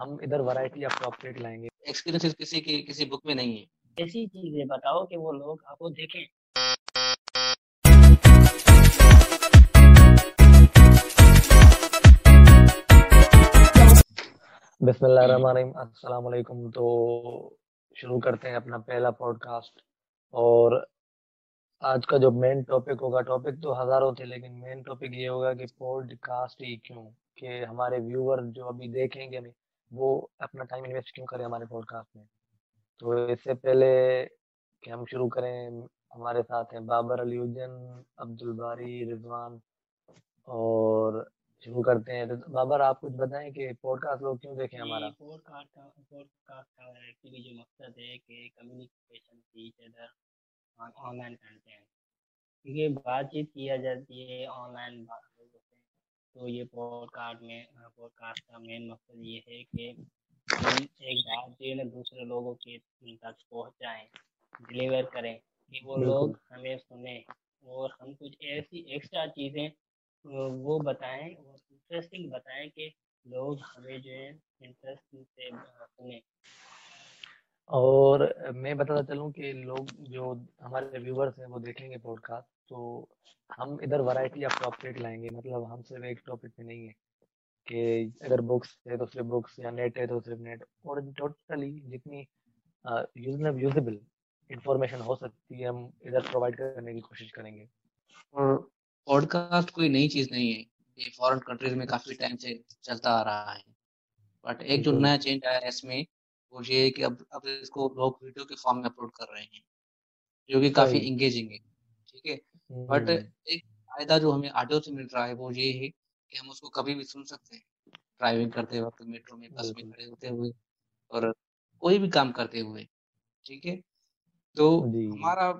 हम इधर variety of topic लाएँगे। एक्सपीरियंसेस किसी की किसी बुक में नहीं है। ऐसी चीज़ें बताओ कि वो लोग आपको देखें। बिस्मिल्लाहिर्रहमानिर्रहीम। अस्सलाम वालेकुम तो शुरू करते हैं अपना पहला पॉडकास्ट और आज का जो मेन टॉपिक होगा टॉपिक तो हज़ारों थे लेकिन मेन टॉपिक ये होगा कि पॉडकास्ट ही क्यों? कि हमारे व्यूअर जो अभी देखेंगे हमें वो अपना टाइम इन्वेस्ट क्यों करें हमारे पॉडकास्ट में। तो इससे पहले कि हम शुरू करें हमारे साथ हैं बाबर अली उज्जैन अब्दुल बारी रिजवान और शुरू करते हैं। तो बाबर आप कुछ बताएँ कि पॉडकास्ट लोग क्यों देखें हमारा? पॉडकास्ट का पॉडकास्ट का एक्चुअली जो मकसद है कि communication each other online content क्योंकि बातचीत किया जाती है ऑनलाइन तो ये पॉडकास्ट में पॉडकास्ट का मेन मकसद ये है कि हम एक बात जो है दूसरे लोगों के तक पहुंचाएँ डिलीवर करें कि वो लोग हमें सुने और हम कुछ ऐसी एक्स्ट्रा चीज़ें वो बताएँ और इंटरेस्टिंग बताएँ कि लोग हमें जो है इंटरेस्ट से सुने। और मैं बताता चलूँ कि लोग जो हमारे व्यूवर्स हैं वो देखेंगे पॉडकास्ट तो हम इधर वैरायटी ऑफ़ टॉपिक लाएँगे। मतलब हम सिर्फ़ एक टॉपिक पे नहीं है कि अगर बुक्स है तो सिर्फ़ बुक्स या नेट है तो सिर्फ़ नेट और टोटली जितनी यूजेबल इंफॉर्मेशन हो सकती है हम इधर प्रोवाइड करने की कोशिश करेंगे। और पॉडकास्ट कोई नई चीज़ नहीं है। ये फॉरेन कंट्रीज़ में काफ़ी टाइम से चलता आ रहा है। बट एक जो नया चेंज आया है इसमें वो ये है कि अब अब इसको लोग वीडियो के फॉर्म में अपलोड कर रहे हैं जो कि काफ़ी इंगेजिंग है ठीक है? बट एक फ़ायदा जो हमें ऑडियो से मिल रहा है वो ये है कि हम उसको कभी भी सुन सकते हैं। ड्राइविंग करते वक्त मेट्रो में बस में खड़े होते हुए और कोई भी काम करते हुए ठीक है? तो हमारा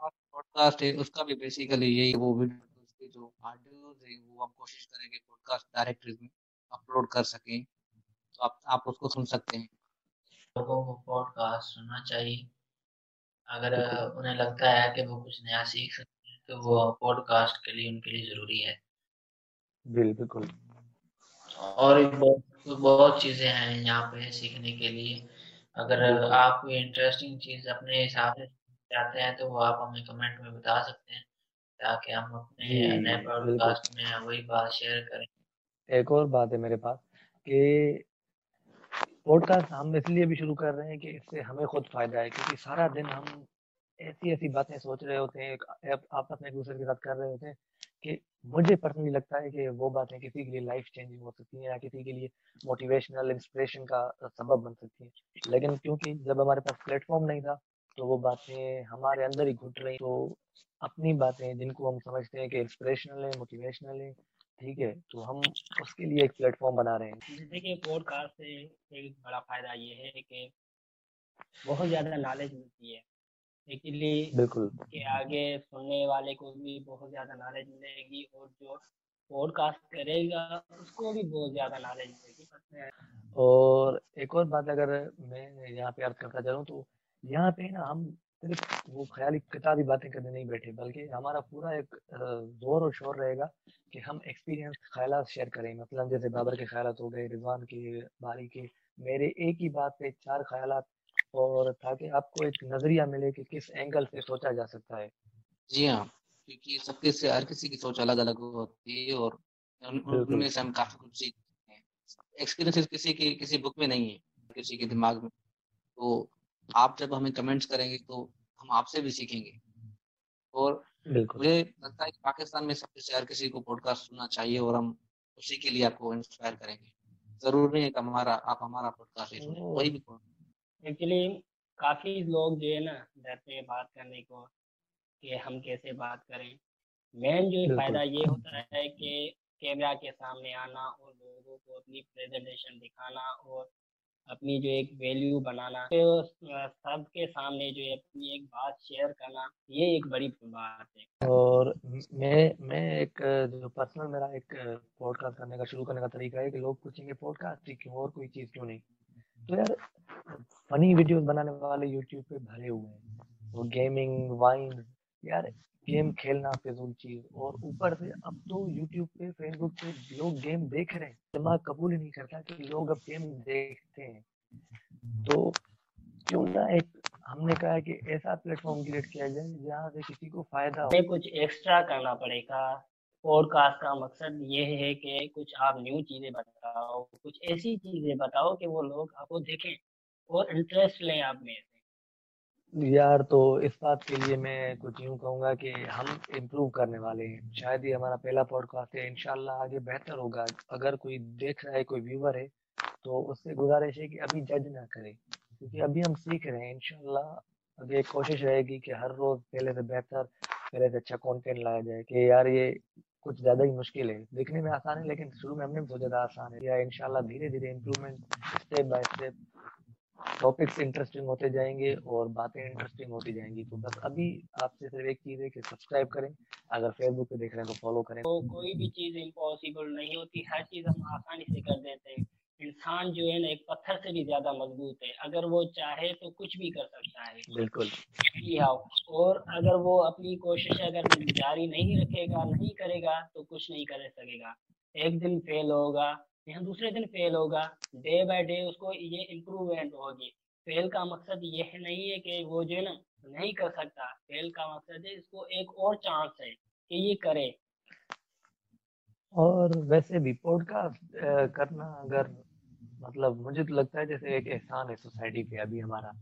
पॉडकास्ट है उसका भी बेसिकली यही वो वीडियो जो ऑडियो है वो हम कोशिश करेंगे पॉडकास्ट डायरेक्ट में अपलोड कर सकें तो आप आप उसको सुन सकते हैं। लोगों को पॉडकास्ट सुनना चाहिए। अगर उन्हें लगता है कि वो कुछ नया सीख सकते हैं तो वो पॉडकास्ट के लिए उनके लिए ज़रूरी है। बिल्कुल। और बहुत बहुत चीज़ें हैं यहाँ पे सीखने के लिए। अगर आप कोई इंटरेस्टिंग चीज़ अपने हिसाब से चाहते हैं तो वो आप हमें कमेंट में बता सकते हैं ताकि हम अपने नए पॉडकास्ट में वही बात शेयर करें। एक और बात है मेरे पास कि पॉडकास्ट हम इसलिए भी शुरू कर रहे हैं कि इससे हमें खुद फ़ायदा है, क्योंकि सारा दिन हम ऐसी ऐसी बातें सोच रहे होते हैं आपस में एक दूसरे के साथ कर रहे होते हैं कि मुझे पर्सनली लगता है कि वो बातें किसी के लिए लाइफ चेंजिंग हो सकती हैं या किसी के लिए मोटिवेशनल इंस्पिरेशन का सबब बन सकती है। लेकिन क्योंकि जब हमारे पास प्लेटफॉर्म नहीं था तो वो बातें हमारे अंदर ही घुट रही। तो अपनी बातें जिनको हम समझते हैं कि इंस्पिरेशनल है मोटिवेशनल है ठीक है तो हम उसके लिए एक प्लेटफॉर्म बना रहे हैं। देखिए पॉडकास्ट से एक बड़ा फ़ायदा ये है कि बहुत ज़्यादा नॉलेज मिलती है। एक्चुअली बिल्कुल। के आगे सुनने वाले को भी बहुत ज़्यादा नॉलेज मिलेगी और जो पॉडकास्ट करेगा उसको भी बहुत ज़्यादा नॉलेज मिलेगी। और एक और बात अगर मैं यहाँ पे अर्ज़ करता चलूँ तो यहाँ पे ना हम सिर्फ़ वो ख्याली किताबी बातें करने नहीं बैठे बल्कि हमारा पूरा एक ज़ोर और शोर रहेगा कि हम एक्सपीरियंस ख्याल शेयर करें। मतलब जैसे बाबर के ख्याल हो गए रिजवान के बारी के मेरे एक ही बात पे चार ख्याल और ताकि आपको एक नज़रिया मिले कि किस एंगल से सोचा जा सकता है। जी हाँ क्योंकि सबके से हर किसी की सोच अलग अलग होती है और उनमें से हम काफ़ी कुछ सीखते हैं। एक्सपीरियंस किसी की किसी बुक में नहीं है किसी के दिमाग में। तो आप जब हमें कमेंट्स करेंगे तो हम आपसे भी सीखेंगे। और मुझे लगता है कि पाकिस्तान में सबसे हर किसी को पॉडकास्ट सुनना चाहिए और हम उसी के लिए आपको इंस्पायर करेंगे। ज़रूर नहीं है कि हमारा आप हमारा पॉडकास्ट कोई भी एक्चुअली काफ़ी लोग जो है ना डरते हैं बात करने को कि हम कैसे बात करें। मेन जो फ़ायदा ये होता है कि कैमरा के सामने आना और लोगों को अपनी प्रेजेंटेशन दिखाना और अपनी जो एक वैल्यू बनाना तो सबके सामने जो अपनी एक बात शेयर करना, ये एक बड़ी बात है। और मैं मैं एक, जो पर्सनल मेरा एक पॉडकास्ट करने का, शुरू करने का तरीका है कि लोग पूछेंगे पॉडकास्ट क्यों और कोई चीज़ क्यों नहीं? तो यार फनी वीडियोस बनाने वाले यूट्यूब पे भरे हुए हैं। वो गेमिंग वाइन यार गेम खेलना फिजूल चीज़ और ऊपर से अब तो यूट्यूब पे फेसबुक पे लोग गेम देख रहे हैं। दिमाग कबूल ही नहीं करता कि लोग अब गेम देखते हैं। तो क्यों ना एक हमने कहा है कि ऐसा प्लेटफॉर्म क्रिएट किया जाए जहाँ से किसी को फ़ायदा हो। कुछ एक्स्ट्रा करना पड़ेगा। पॉडकास्ट का मकसद ये है कि कुछ आप न्यू चीज़ें बताओ कुछ ऐसी चीज़ें बताओ कि वो लोग आपको देखें और इंटरेस्ट लें आप में यार तो इस बात के लिए मैं कुछ यूँ कहूँगा कि हम इम्प्रूव करने वाले हैं। शायद ये हमारा पहला पॉडकास्ट है इनशाला आगे बेहतर होगा। अगर कोई देख रहा है, कोई व्यूवर है तो उससे गुजारिश है कि अभी जज ना करे, क्योंकि अभी हम सीख रहे हैं। इनशाला एक कोशिश रहेगी कि हर रोज पहले से बेहतर, पहले से अच्छा कंटेंट लाया जाए कि यार ये कुछ ज़्यादा ही मुश्किल है। देखने में आसान है, लेकिन शुरू में हमने सोचा था आसान है। या इनशाला धीरे धीरे improvement step by step topics interesting होते जाएँगे और बातें इंटरेस्टिंग होती जाएँगी। तो बस अभी आपसे सिर्फ़ एक चीज़ है कि सब्सक्राइब करें अगर फेसबुक पे देख रहे हैं तो फॉलो करें। तो कोई भी चीज़ इम्पॉसिबल नहीं होती हर चीज़ हम आसानी से कर देते हैं। इंसान जो है ना एक पत्थर से भी ज़्यादा मज़बूत है। अगर वो चाहे तो कुछ भी कर सकता है। बिल्कुल। और अगर वो अपनी कोशिश अगर जारी नहीं रखेगा नहीं करेगा तो कुछ नहीं कर सकेगा। एक दिन फेल होगा या दूसरे दिन फेल होगा। डे बाय डे उसको ये इम्प्रूवमेंट होगी। फेल का मकसद ये नहीं है कि वो जो है ना, नहीं कर सकता। फेल का मकसद है इसको एक और चांस है कि ये करे। और वैसे भी पॉडकास्ट करना अगर मतलब मुझे तो लगता है जैसे एक एहसान है सोसाइटी पे अभी हमारा।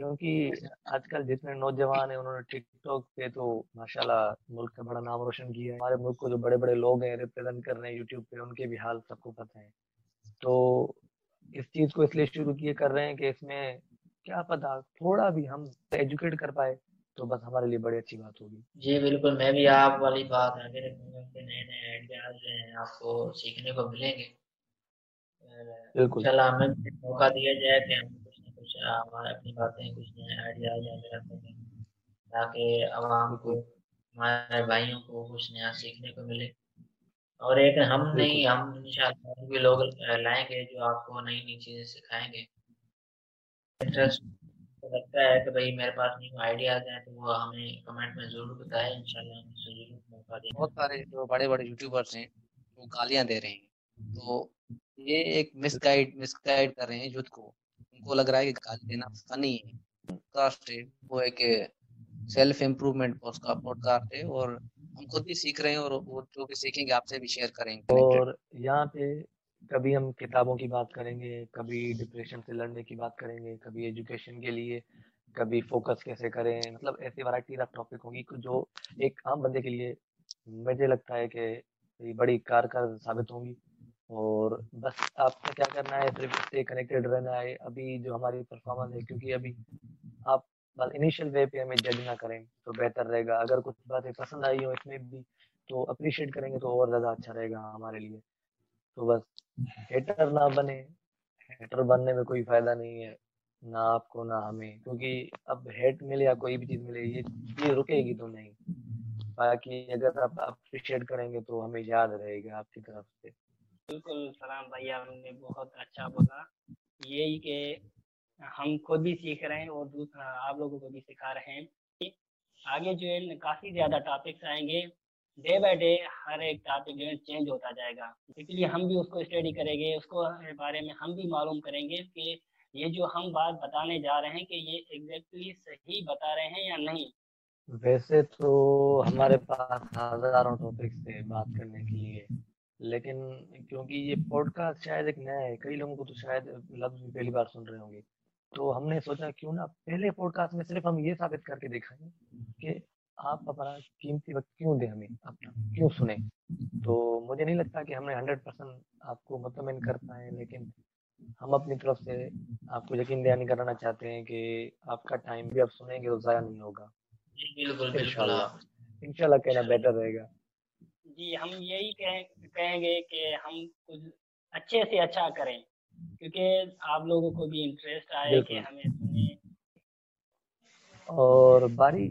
क्योंकि आजकल जितने नौजवान हैं उन्होंने टिकटॉक पे तो माशाल्लाह मुल्क का बड़ा नाम रोशन किया है। हमारे मुल्क को जो बड़े बड़े लोग हैं रिप्रेजेंट कर रहे हैं यूट्यूब पे उनके भी हाल सबको पता है। तो इस चीज़ को इसलिए शुरू किए कर रहे हैं कि इसमें क्या पता थोड़ा भी हम एजुकेट कर पाए तो बस हमारे लिए बड़ी अच्छी बात होगी। जी बिल्कुल। मैं भी आप वाली बात आगे रखूँगा नए नए आइडियाज़ हैं आपको सीखने को मिलेंगे। बिल्कुल। चला हमें मौका दिया जाए कि हम कुछ हमारे अपनी बातें कुछ नए आइडियाज़ वगैरह करें ताकि आवाम को हमारे भाइयों को कुछ नया सीखने को मिले। और एक हम नहीं हम इंशाल्लाह भी लोग लाएँगे जो आपको नई नई चीज़ें सिखाएँगे। इंटरेस्ट लगता है कि भाई मेरे पास न्यू आइडियाज़ हैं तो वो हमें कमेंट में ज़रूर बताएँ। इंशाल्लाह हम ज़रूर मौका देंगे बहुत सारे जो बड़े बड़े यूट्यूबर्स हैं वो गालियाँ दे रहे हैं। तो ये एक मिसगाइड मिसगाइड कर रहे हैं युद्ध को। उनको लग रहा है कि गाली देना फनी है। पॉडकास्ट है, वो एक सेल्फ इम्प्रूवमेंट का पॉडकास्ट है और हम खुद भी सीख रहे हैं और वो जो भी सीखेंगे, आपसे भी शेयर करेंगे। और यहाँ पे कभी हम किताबों की बात करेंगे, कभी डिप्रेशन से लड़ने की बात करेंगे, कभी एजुकेशन के लिए, कभी फोकस कैसे करें मतलब ऐसी वैरायटी ऑफ़ टॉपिक होंगी जो एक आम बंदे के लिए मुझे लगता है कि बड़ी कारगर साबित होंगी। और बस आपको क्या करना है, सिर्फ़ इससे कनेक्टेड रहना है। अभी जो हमारी परफॉर्मेंस है, क्योंकि अभी आप बस इनिशियल वे पे हमें जज ना करें तो बेहतर रहेगा। अगर कुछ बातें पसंद आई हो इसमें भी तो अप्रिशिएट करेंगे तो और ज़्यादा अच्छा रहेगा हमारे लिए। तो बस हेटर ना बने हेटर बनने में कोई फ़ायदा नहीं है, ना आपको, ना हमें। क्योंकि अब हेट मिले या कोई भी चीज़ मिले, ये चीज़ रुकेगी तो नहीं। बाकी अगर आप अप्रिशिएट करेंगे तो हमें याद रहेगा आपकी तरफ़ से। बिल्कुल सलाम भैया हमने बहुत अच्छा बोला। यही के हम खुद भी सीख रहे हैं और दूसरा आप लोगों को भी सिखा रहे हैं। आगे जो है, काफ़ी ज़्यादा टॉपिक्स आएँगे। डे बाय डे हर एक टॉपिक जो है चेंज होता जाएगा। इसलिए हम भी उसको स्टडी करेंगे, उसको बारे में हम भी मालूम करेंगे कि ये जो हम बात बताने जा रहे हैं कि ये एग्जैक्टली सही बता रहे हैं या नहीं। वैसे तो हमारे पास हज़ारों टॉपिक्स बात करने के लिए। लेकिन क्योंकि ये पॉडकास्ट शायद एक नया है कई लोगों को तो शायद लफ्ज भी पहली बार सुन रहे होंगे। तो हमने सोचा क्यों ना पहले पॉडकास्ट में सिर्फ़ हम ये साबित करके दिखाएँ कि आप अपना कीमती वक्त क्यों दे हमें अपना क्यों सुने। तो मुझे नहीं लगता कि हमने हंड्रेड परसेंट आपको मतलब कर पाए लेकिन हम अपनी तरफ़ से आपको यकीन दयानी कराना चाहते हैं कि आपका टाइम भी आप सुनेंगे तो ज़ाया नहीं होगा। बिल्कुल बिल्कुल। इंशाल्लाह। कहना बेटर रहेगा। जी हम यही कहें, कहेंगे कि हम कुछ अच्छे से अच्छा करें क्योंकि आप लोगों को भी इंटरेस्ट आए कि हमें सुने। और बारी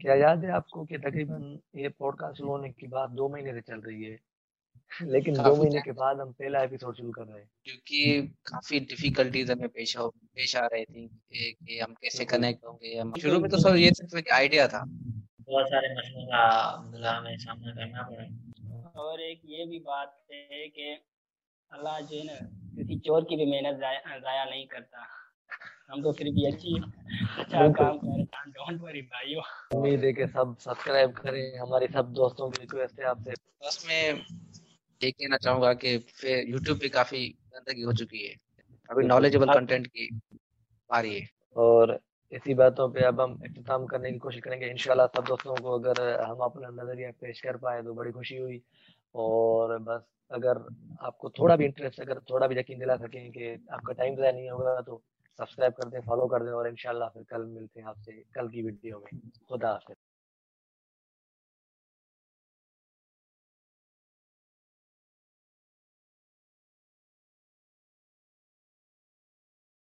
क्या याद है आपको कि तकरीबन ये पॉडकास्ट शुरू होने के बाद दो महीने से चल रही है लेकिन दो महीने के बाद हम पहला एपिसोड शुरू कर रहे हैं। क्योंकि काफ़ी डिफिकल्टीज हमें पेश हो पेश आ रही थी कि कि हम कैसे कनेक्ट होंगे हम शुरू में तो सर ये सिर्फ़ एक आइडिया था। बहुत सारे मसलों का हमें सामना करना पड़ा। और एक ये भी बात है कि अल्लाह जो है ना किसी चोर की भी मेहनत ज़ाया नहीं करता। हम तो फिर भी अच्छी अच्छा काम कर रहे हैं। डोंट वरी भाइयों। उम्मीद है कि सब सब्सक्राइब करें। हमारे सब दोस्तों की रिक्वेस्ट है आपसे। बस मैं ये कहना चाहूँगा कि फिर यूट्यूब पे काफ़ी गंदगी हो चुकी है। अभी नॉलेजेबल कंटेंट की आ रही है। और इसी बातों पे अब हम इख्ताम करने की कोशिश करेंगे। इनशाला सब दोस्तों को अगर हम अपना नज़रिया पेश कर पाए तो बड़ी खुशी हुई। और बस अगर आपको थोड़ा भी इंटरेस्ट अगर थोड़ा भी यकीन दिला सकें कि आपका टाइम ज़्यादा नहीं होगा तो सब्सक्राइब कर दें फॉलो कर दें और इनशाला फिर कल मिलते हैं आपसे कल की वीडियो में। खुदा हाफिज।